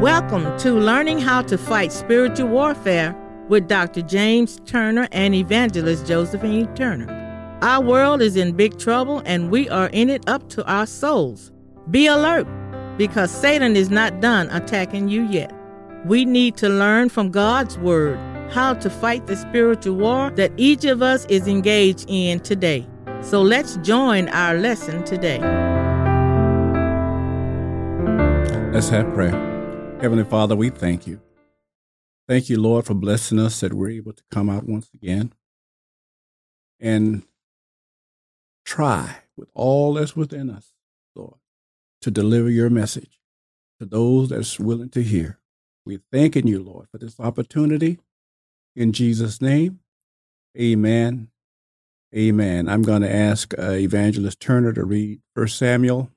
Welcome to Learning How to Fight Spiritual Warfare with Dr. James Turner and Evangelist Josephine Turner. Our world is in big trouble and we are in it up to our souls. Be alert because Satan is not done attacking you yet. We need to learn from God's Word how to fight the spiritual war that each of us is engaged in today. So let's join our lesson today. Let's have prayer. Heavenly Father, we thank you. Thank you, Lord, for blessing us that we're able to come out once again and try with all that's within us, Lord, to deliver your message to those that's willing to hear. We're thanking you, Lord, for this opportunity. In Jesus' name, amen. Amen. I'm going to ask uh, Evangelist Turner to read 1 Samuel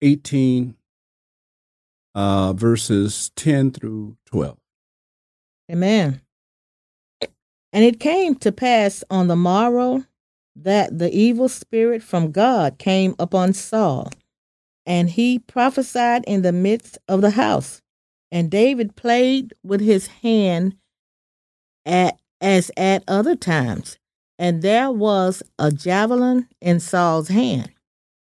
18, uh, verses 10 through 12. Amen. And it came to pass on the morrow that the evil spirit from God came upon Saul, and he prophesied in the midst of the house. And David played with his hand at, as at other times, and there was a javelin in Saul's hand.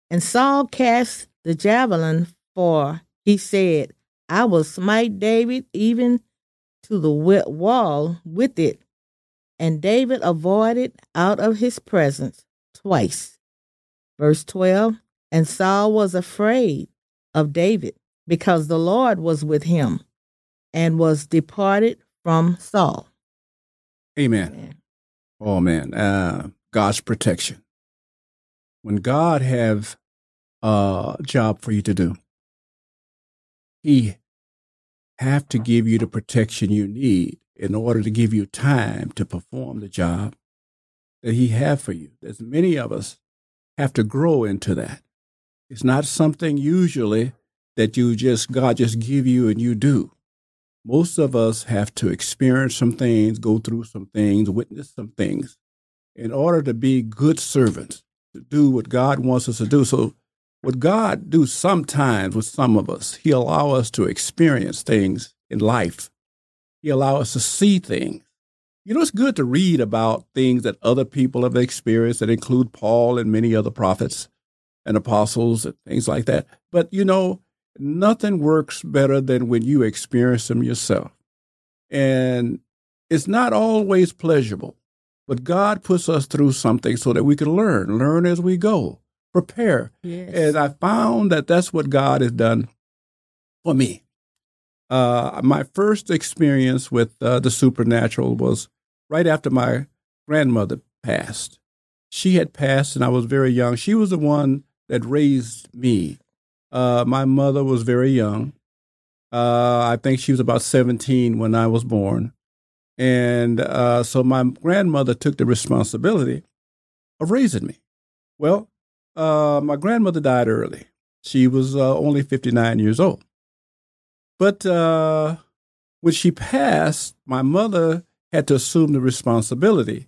And Saul cast the javelin, for he said, I will smite David even to the wet wall with it. And David avoided out of his presence twice. Verse 12 And Saul was afraid of David because the Lord was with him and was departed from Saul. Amen. Amen. Oh man, uh, God's protection. When God have a job for you to do, he have to give you the protection you need in order to give you time to perform the job that he have for you. As many of us have to grow into that. It's not something usually that you just God just give you and you do. Most of us have to experience some things, go through some things, witness some things in order to be good servants, to do what God wants us to do. So what God do sometimes with some of us, He allow us to experience things in life. He allow us to see things. You know, it's good to read about things that other people have experienced that include Paul and many other prophets and apostles and things like that. But you know, nothing works better than when you experience them yourself. And it's not always pleasurable, but God puts us through something so that we can learn, learn as we go prepare. Yes. And I found that that's what God has done for me. Uh, my first experience with uh, the supernatural was right after my grandmother passed. She had passed, and I was very young. She was the one that raised me. Uh, my mother was very young. Uh, I think she was about 17 when I was born. And uh, so my grandmother took the responsibility of raising me. Well, uh, my grandmother died early. She was uh, only 59 years old. But uh, when she passed, my mother had to assume the responsibility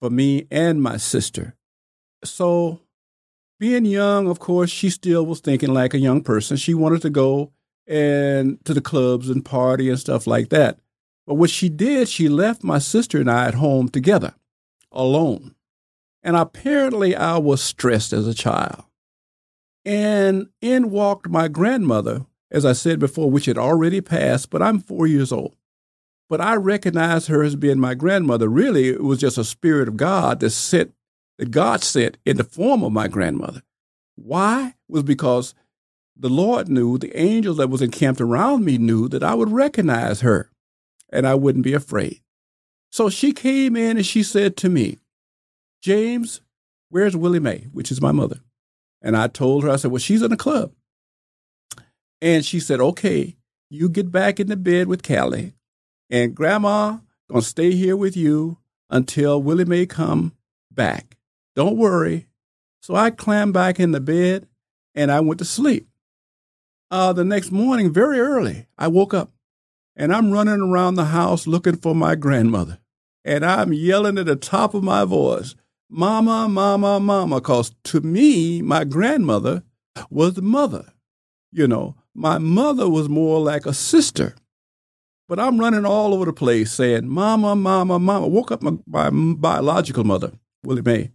for me and my sister. So, being young, of course, she still was thinking like a young person. She wanted to go and to the clubs and party and stuff like that. But what she did, she left my sister and I at home together, alone. And apparently, I was stressed as a child. And in walked my grandmother, as I said before, which had already passed, but I'm four years old. But I recognized her as being my grandmother. Really, it was just a spirit of God that sent, that God sent in the form of my grandmother. Why? Was because the Lord knew, the angels that was encamped around me knew that I would recognize her and I wouldn't be afraid. So she came in and she said to me, James, where's Willie Mae, which is my mother? And I told her, I said, well, she's in the club. And she said, okay, you get back in the bed with Callie, and Grandma gonna stay here with you until Willie Mae come back. Don't worry. So I climbed back in the bed and I went to sleep. Uh, the next morning, very early, I woke up and I'm running around the house looking for my grandmother. And I'm yelling at the top of my voice, mama, mama, mama, because to me, my grandmother was the mother, you know. my mother was more like a sister. But I'm running all over the place saying, Mama, Mama, Mama. Woke up my, my biological mother, Willie Mae.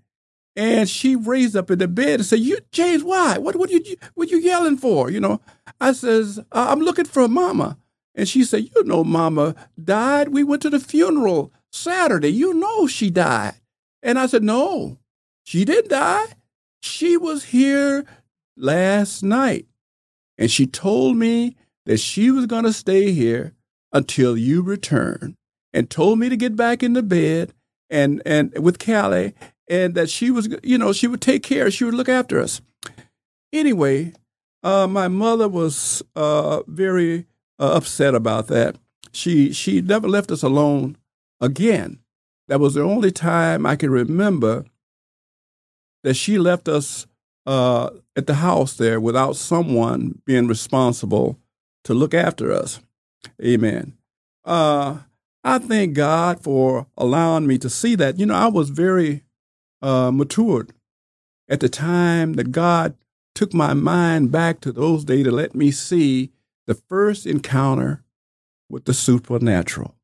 And she raised up in the bed and said, "You, James, why? What, what you, what you yelling for? You know?" I says, "I'm looking for Mama." And she said, "You know, Mama died. We went to the funeral Saturday. You know she died." And I said, "No, she didn't die. She was here last night, and she told me that she was going to stay here until you return, and told me to get back in the bed." And and with Callie, and that she was, you know, she would take care, she would look after us. Anyway, uh, my mother was uh, very uh, upset about that. She she never left us alone again. That was the only time I can remember that she left us uh, at the house there without someone being responsible to look after us. Amen. Uh, I thank God for allowing me to see that. You know, I was very uh, matured at the time that God took my mind back to those days to let me see the first encounter with the supernatural.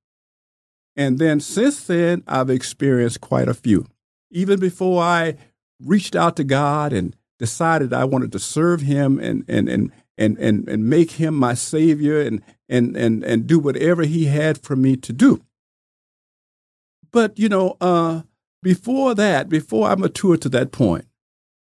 And then since then, I've experienced quite a few. Even before I reached out to God and decided I wanted to serve Him and, and, and, and, and, and make Him my Savior and, and, and, and do whatever He had for me to do. But, you know, uh, before that, before I matured to that point,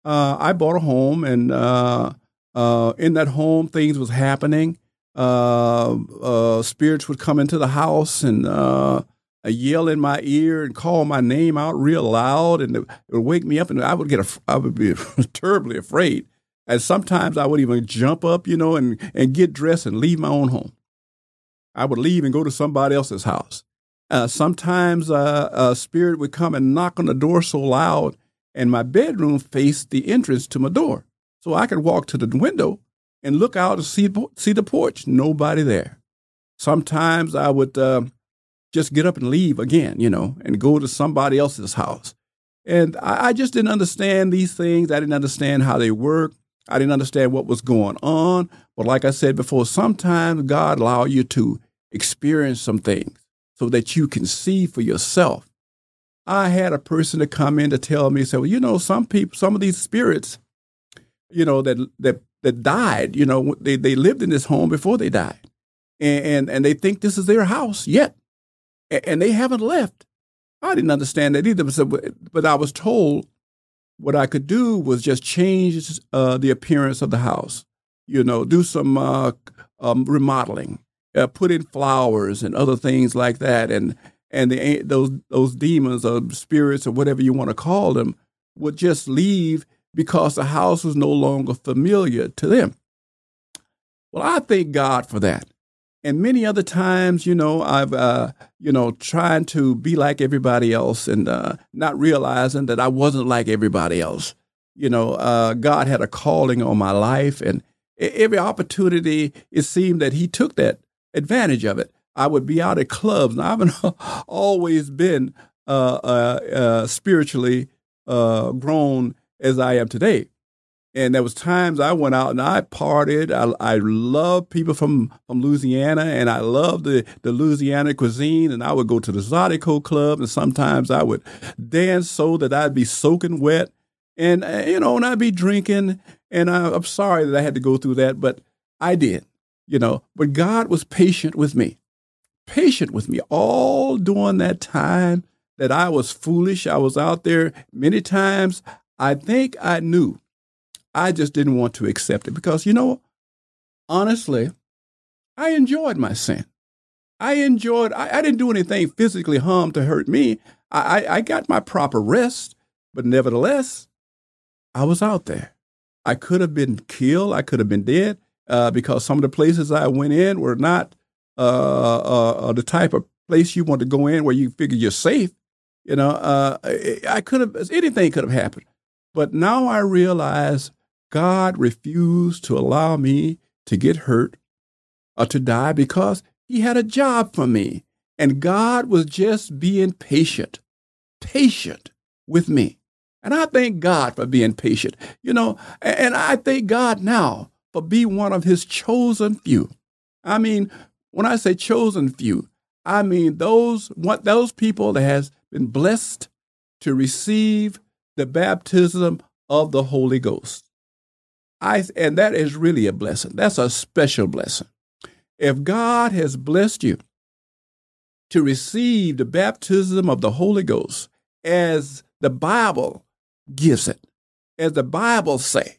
uh, I bought a home, and uh, uh, in that home, things was happening. Uh, uh, spirits would come into the house and uh, yell in my ear and call my name out real loud, and it would wake me up, and I would get a, I would be terribly afraid. And sometimes I would even jump up, you know, and and get dressed and leave my own home. I would leave and go to somebody else's house. Uh, sometimes uh, a spirit would come and knock on the door so loud, and my bedroom faced the entrance to my door. So I could walk to the window and look out and see, see the porch. Nobody there. Sometimes I would uh, just get up and leave again, you know, and go to somebody else's house. And I, I just didn't understand these things. I didn't understand how they work. I didn't understand what was going on. But like I said before, sometimes God allow you to experience some things so that you can see for yourself. I had a person to come in to tell me, say, well, you know, some people, some of these spirits, you know, that that that died, you know, they, they lived in this home before they died. And, and, and they think this is their house yet. And, they haven't left. I didn't understand that either, but I was told what I could do was just change uh, the appearance of the house, you know, do some uh, um, remodeling, uh, put in flowers and other things like that, and and the, those those demons or spirits or whatever you want to call them would just leave because the house was no longer familiar to them. Well, I thank God for that. And many other times, you know, I've, uh, you know, trying to be like everybody else and uh, not realizing that I wasn't like everybody else. You know, uh, God had a calling on my life, and every opportunity, it seemed that He took that advantage of it. I would be out at clubs. Now, I haven't always been uh, uh, uh, spiritually grown as I am today. And there was times I went out and I partied. I, I love people from, from Louisiana, and I love the, the Louisiana cuisine. And I would go to the Zydeco Club, and sometimes I would dance so that I'd be soaking wet. And, uh, you know, and I'd be drinking. And I, I'm sorry that I had to go through that, but I did you know, but God was patient with me, patient with me all during that time that I was foolish. I was out there many times. I think I knew. I just didn't want to accept it because, you know, honestly, I enjoyed my sin. I enjoyed, I, I didn't do anything physically harm to hurt me. I, I, I got my proper rest, but nevertheless, I was out there. I could have been killed. I could have been dead uh, because some of the places I went in were not uh, uh, uh, the type of place you want to go in where you figure you're safe. You know, uh, I could have anything could have happened, but now I realize God refused to allow me to get hurt or to die because He had a job for me, and God was just being patient, patient with me. And I thank God for being patient, you know, and I thank God now for being one of his chosen few. I mean, when I say chosen few, I mean those what those people that has been blessed to receive the baptism of the Holy Ghost. I and that is really a blessing. That's a special blessing. If God has blessed you to receive the baptism of the Holy Ghost as the Bible gives it, as the Bible say,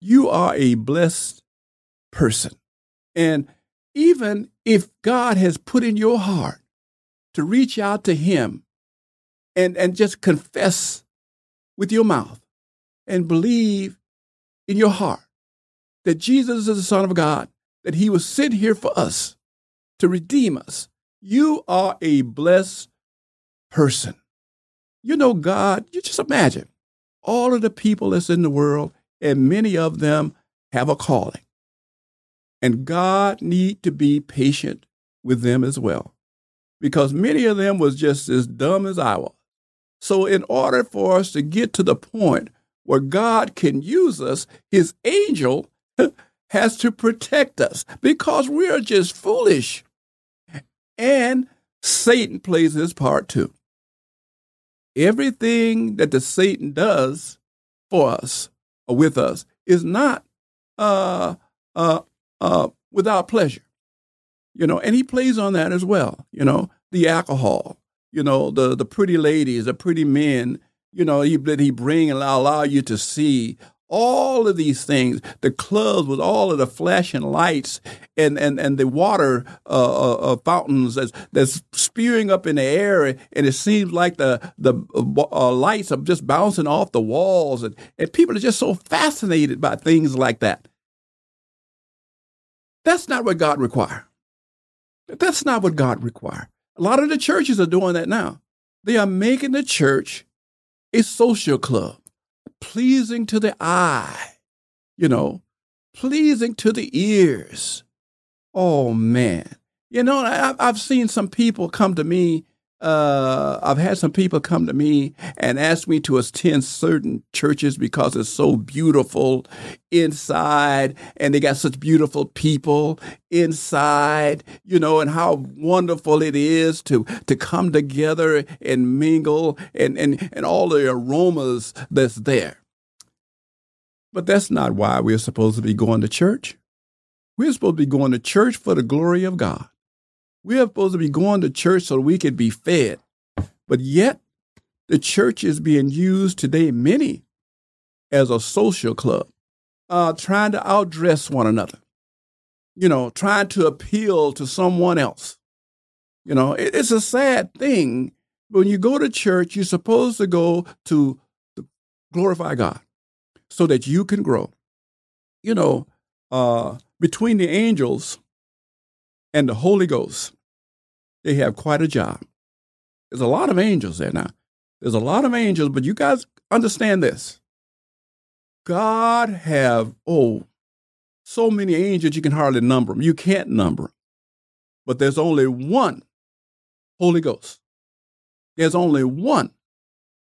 you are a blessed person. And even if God has put in your heart to reach out to Him and, and just confess with your mouth and believe in your heart that Jesus is the Son of God, that He was sent here for us to redeem us, you are a blessed person. You know, God, you just imagine all of the people that's in the world, and many of them have a calling. And God need to be patient with them as well. Because many of them was just as dumb as I was. So in order for us to get to the point where God can use us, his angel has to protect us because we are just foolish. And Satan plays his part too. Everything that the Satan does for us or with us is not uh, uh, uh, without pleasure. You know, and he plays on that as well. You know, the alcohol, you know, the the pretty ladies, the pretty men, you know, he that he bring and allow you to see all of these things, the clubs with all of the flashing lights and, and, and the water uh, uh, uh fountains that's, that's spewing up in the air, and it seems like the the uh, uh, lights are just bouncing off the walls, and, and people are just so fascinated by things like that. That's not what God requires. That's not what God requires. A lot of the churches are doing that now. They are making the church a social club pleasing to the eye, you know, pleasing to the ears. Oh, man. You know, I've seen some people come to me uh, I've had some people come to me and ask me to attend certain churches because it's so beautiful inside and they got such beautiful people inside, you know, and how wonderful it is to, to come together and mingle and, and, and all the aromas that's there. But that's not why we're supposed to be going to church. We're supposed to be going to church for the glory of God. We are supposed to be going to church so we could be fed. But yet, the church is being used today, many, as a social club, uh, trying to outdress one another, you know, trying to appeal to someone else. You know, it, it's a sad thing. When you go to church, you're supposed to go to glorify God so that you can grow. You know, uh, between the angels and the Holy Ghost, they have quite a job. There's a lot of angels there now. There's a lot of angels, but you guys understand this. God have, oh, so many angels you can hardly number them. You can't number them. But there's only one Holy Ghost. There's only one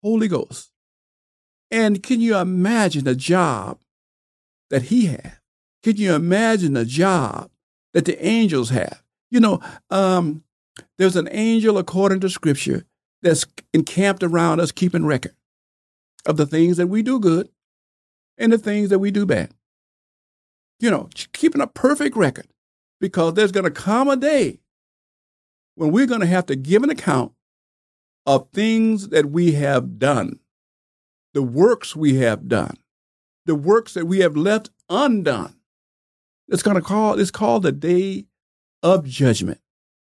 Holy Ghost. And can you imagine the job that he had? Can you imagine the job that the angels have? You know, um, there's an angel, according to scripture, that's encamped around us, keeping record of the things that we do good and the things that we do bad. You know, keeping a perfect record because there's going to come a day when we're going to have to give an account of things that we have done, the works we have done, the works that we have left undone. It's going to call, it's called the day of judgment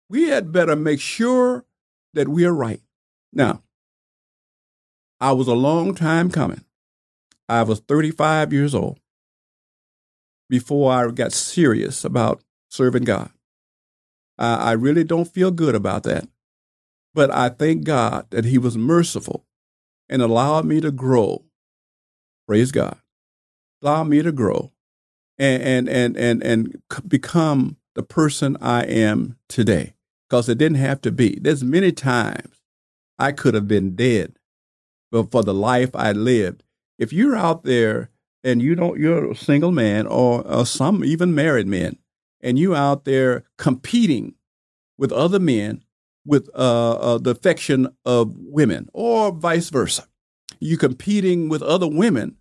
we had better make sure that we are right. Now, I was a long time coming. I was 35 years old before I got serious about serving God. I, I really don't feel good about that. But I thank God that He was merciful and allowed me to grow. Praise God. Allowed me to grow and, and, and, and, become the person I am today because it didn't have to be. There's many times I could have been dead, but for the life I lived. If you're out there and you don't, you're a single man or, or some even married men, and you out there competing with other men with uh, uh, the affection of women, or vice versa. You competing with other women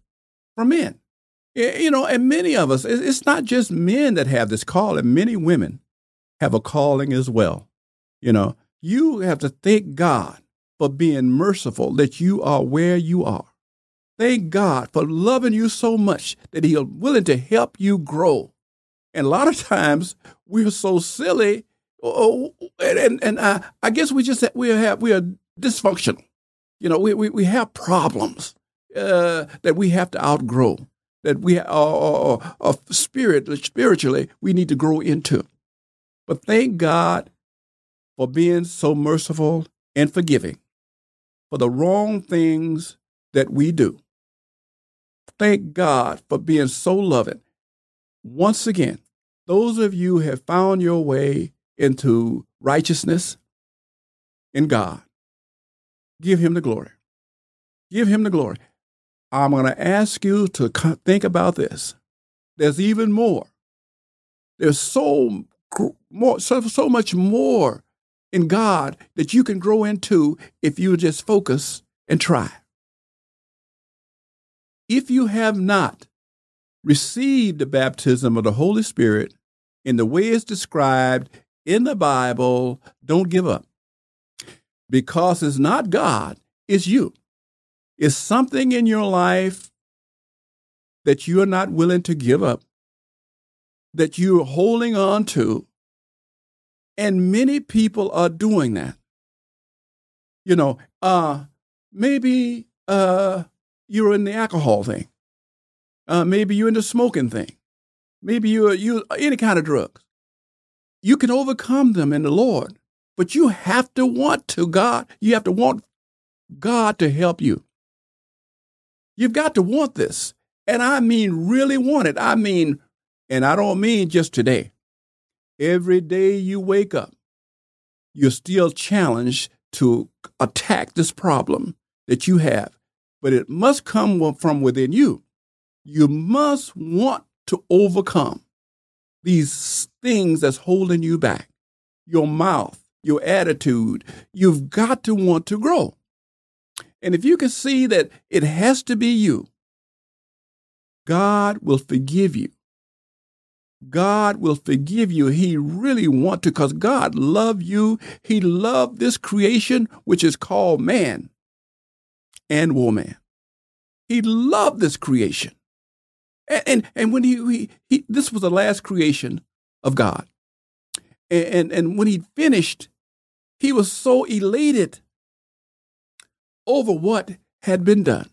for men. You know, and many of us, it's not just men that have this call, and many women have a calling as well. You know, you have to thank God for being merciful that you are where you are. Thank God for loving you so much that He's willing to help you grow. And a lot of times we're so silly, oh, and and, and I, I guess we just we have we are dysfunctional. You know, we we, we have problems uh, that we have to outgrow that we are, are, are spirit spiritually we need to grow into. But thank God for being so merciful and forgiving for the wrong things that we do. Thank God for being so loving. Once again, those of you have found your way into righteousness in God. Give him the glory. Give him the glory. I'm going to ask you to think about this. There's even more. There's so more, so, so much more in God that you can grow into if you just focus and try. If you have not received the baptism of the Holy Spirit in the way it's described in the Bible, don't give up. Because it's not God, it's you is something in your life that you are not willing to give up, that you're holding on to. And many people are doing that. You know, uh, maybe uh, you're in the alcohol thing. Uh, maybe you're in the smoking thing. Maybe you're you any kind of drugs. You can overcome them in the Lord, but you have to want to God. You have to want God to help you. You've got to want this. And I mean, really want it. I mean, and I don't mean just today. Every day you wake up, you're still challenged to attack this problem that you have. But it must come from within you. You must want to overcome these things that's holding you back your mouth, your attitude. You've got to want to grow. And if you can see that it has to be you, God will forgive you. God will forgive you. He really want to because God loved you. He loved this creation, which is called man and woman. He loved this creation. And, and, and when he, he, he, this was the last creation of God. And, and, and when he finished, he was so elated over what had been done.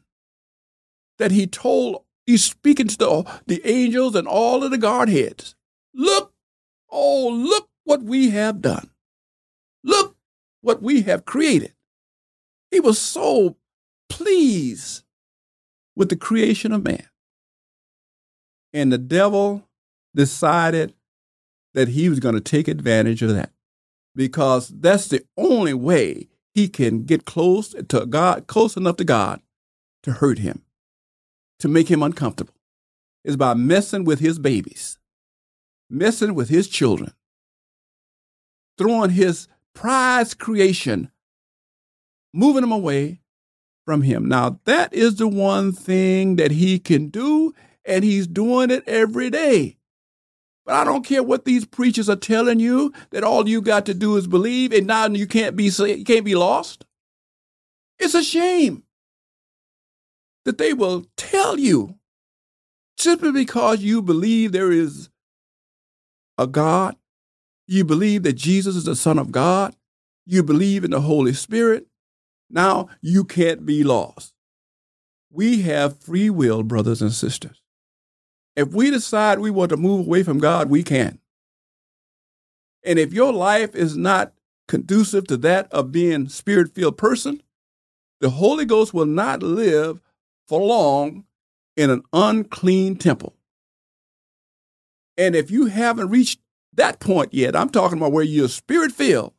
That he told, he's speaking to the, the angels and all of the guard heads, look, oh, look what we have done. Look what we have created. He was so pleased with the creation of man. And the devil decided that he was going to take advantage of that because that's the only way he can get close to God, close enough to God to hurt him, to make him uncomfortable. Is by messing with his babies, messing with his children, throwing his prized creation, moving them away from him. Now, that is the one thing that he can do, and he's doing it every day. But I don't care what these preachers are telling you that all you got to do is believe and now you can't be you can't be lost. It's a shame that they will tell you simply because you believe there is a God, you believe that Jesus is the Son of God, you believe in the Holy Spirit, now you can't be lost. We have free will, brothers and sisters. If we decide we want to move away from God, we can. And if your life is not conducive to that of being spirit-filled person, the Holy Ghost will not live for long in an unclean temple. And if you haven't reached that point yet, I'm talking about where you're spirit filled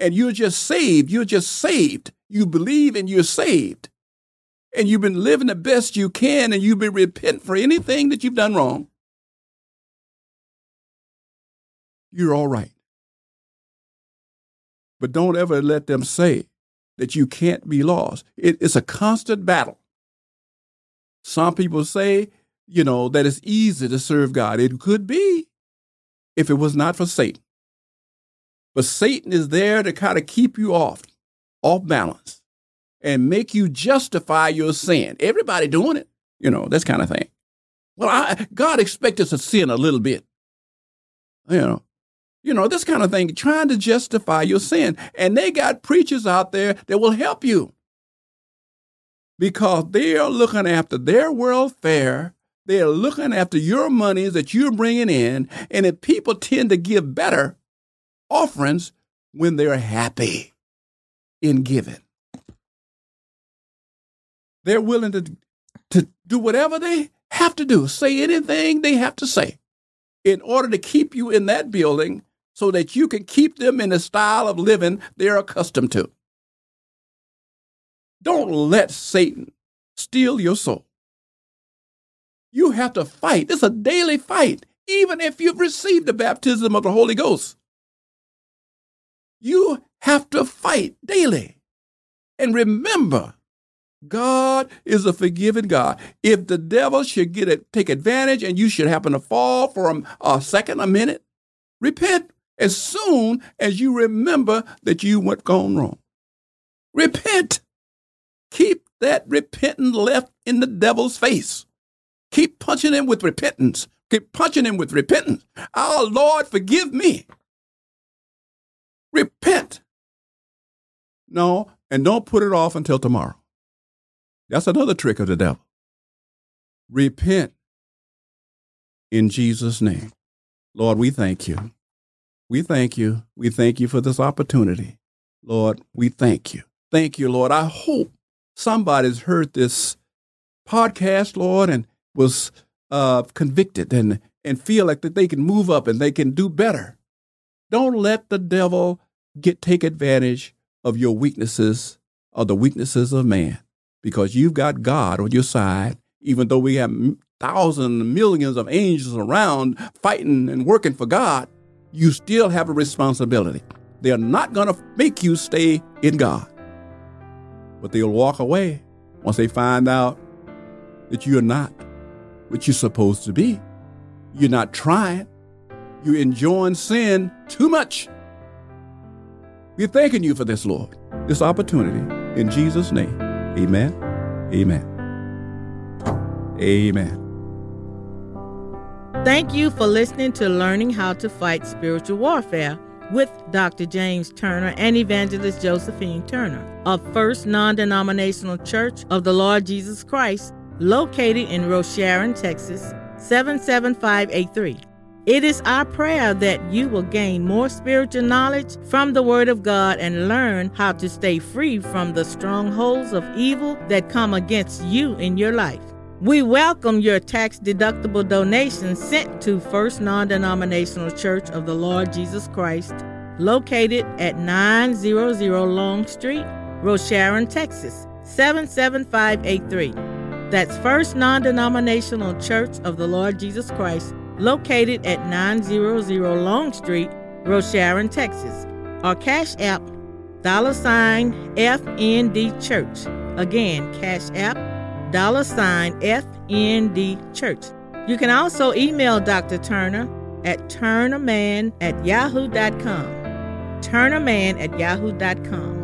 and you're just saved, you're just saved. You believe and you're saved. And you've been living the best you can and you've been repenting for anything that you've done wrong, you're all right. But don't ever let them say that you can't be lost. It, it's a constant battle. Some people say, you know, that it's easy to serve God. It could be if it was not for Satan. But Satan is there to kind of keep you off, off balance and make you justify your sin. Everybody doing it, you know, this kind of thing. Well, I, God expects us to sin a little bit. You know, you know, this kind of thing, trying to justify your sin. And they got preachers out there that will help you because they are looking after their welfare. They are looking after your money that you're bringing in. And if people tend to give better offerings when they're happy in giving, they're willing to, to do whatever they have to do, say anything they have to say in order to keep you in that building so that you can keep them in the style of living they're accustomed to. Don't let Satan steal your soul. You have to fight. It's a daily fight, even if you've received the baptism of the Holy Ghost. You have to fight daily. And remember, God is a forgiving God. If the devil should get it, take advantage and you should happen to fall for a, a second, a minute, repent as soon as you remember that you went gone wrong. Repent. Keep that repentant left in the devil's face. Keep punching him with repentance. Keep punching him with repentance. Our Lord, forgive me. Repent. No, and don't put it off until tomorrow. That's another trick of the devil. Repent in Jesus' name. Lord, we thank you. We thank you. We thank you for this opportunity. Lord, we thank you. Thank you, Lord. I hope somebody's heard this podcast, Lord, and was uh, convicted and, and feel like that they can move up and they can do better. Don't let the devil get take advantage of your weaknesses or the weaknesses of man because you've got God on your side, even though we have thousands, and millions of angels around fighting and working for God, you still have a responsibility. They're not going to make you stay in God, but they'll walk away once they find out that you're not what you're supposed to be. You're not trying. You're enjoying sin too much. We're thanking you for this, Lord, this opportunity. In Jesus' name. Amen. Amen. Amen. Thank you for listening to Learning How to Fight Spiritual Warfare with Dr. James Turner and Evangelist Josephine Turner of First Non Denominational Church of the Lord Jesus Christ, located in Rosharon, Texas 77583. It is our prayer that you will gain more spiritual knowledge from the Word of God and learn how to stay free from the strongholds of evil that come against you in your life. We welcome your tax deductible donations sent to First Non Denominational Church of the Lord Jesus Christ, located at 900 Long Street, Rosharon, Texas 77583. That's First Non Denominational Church of the Lord Jesus Christ located at 900 Long Street, Rosharon, Texas. Our Cash App, dollar sign FND Church. Again, Cash App, dollar sign FND Church. You can also email Dr. Turner at turnerman at yahoo.com. Turnerman at yahoo.com.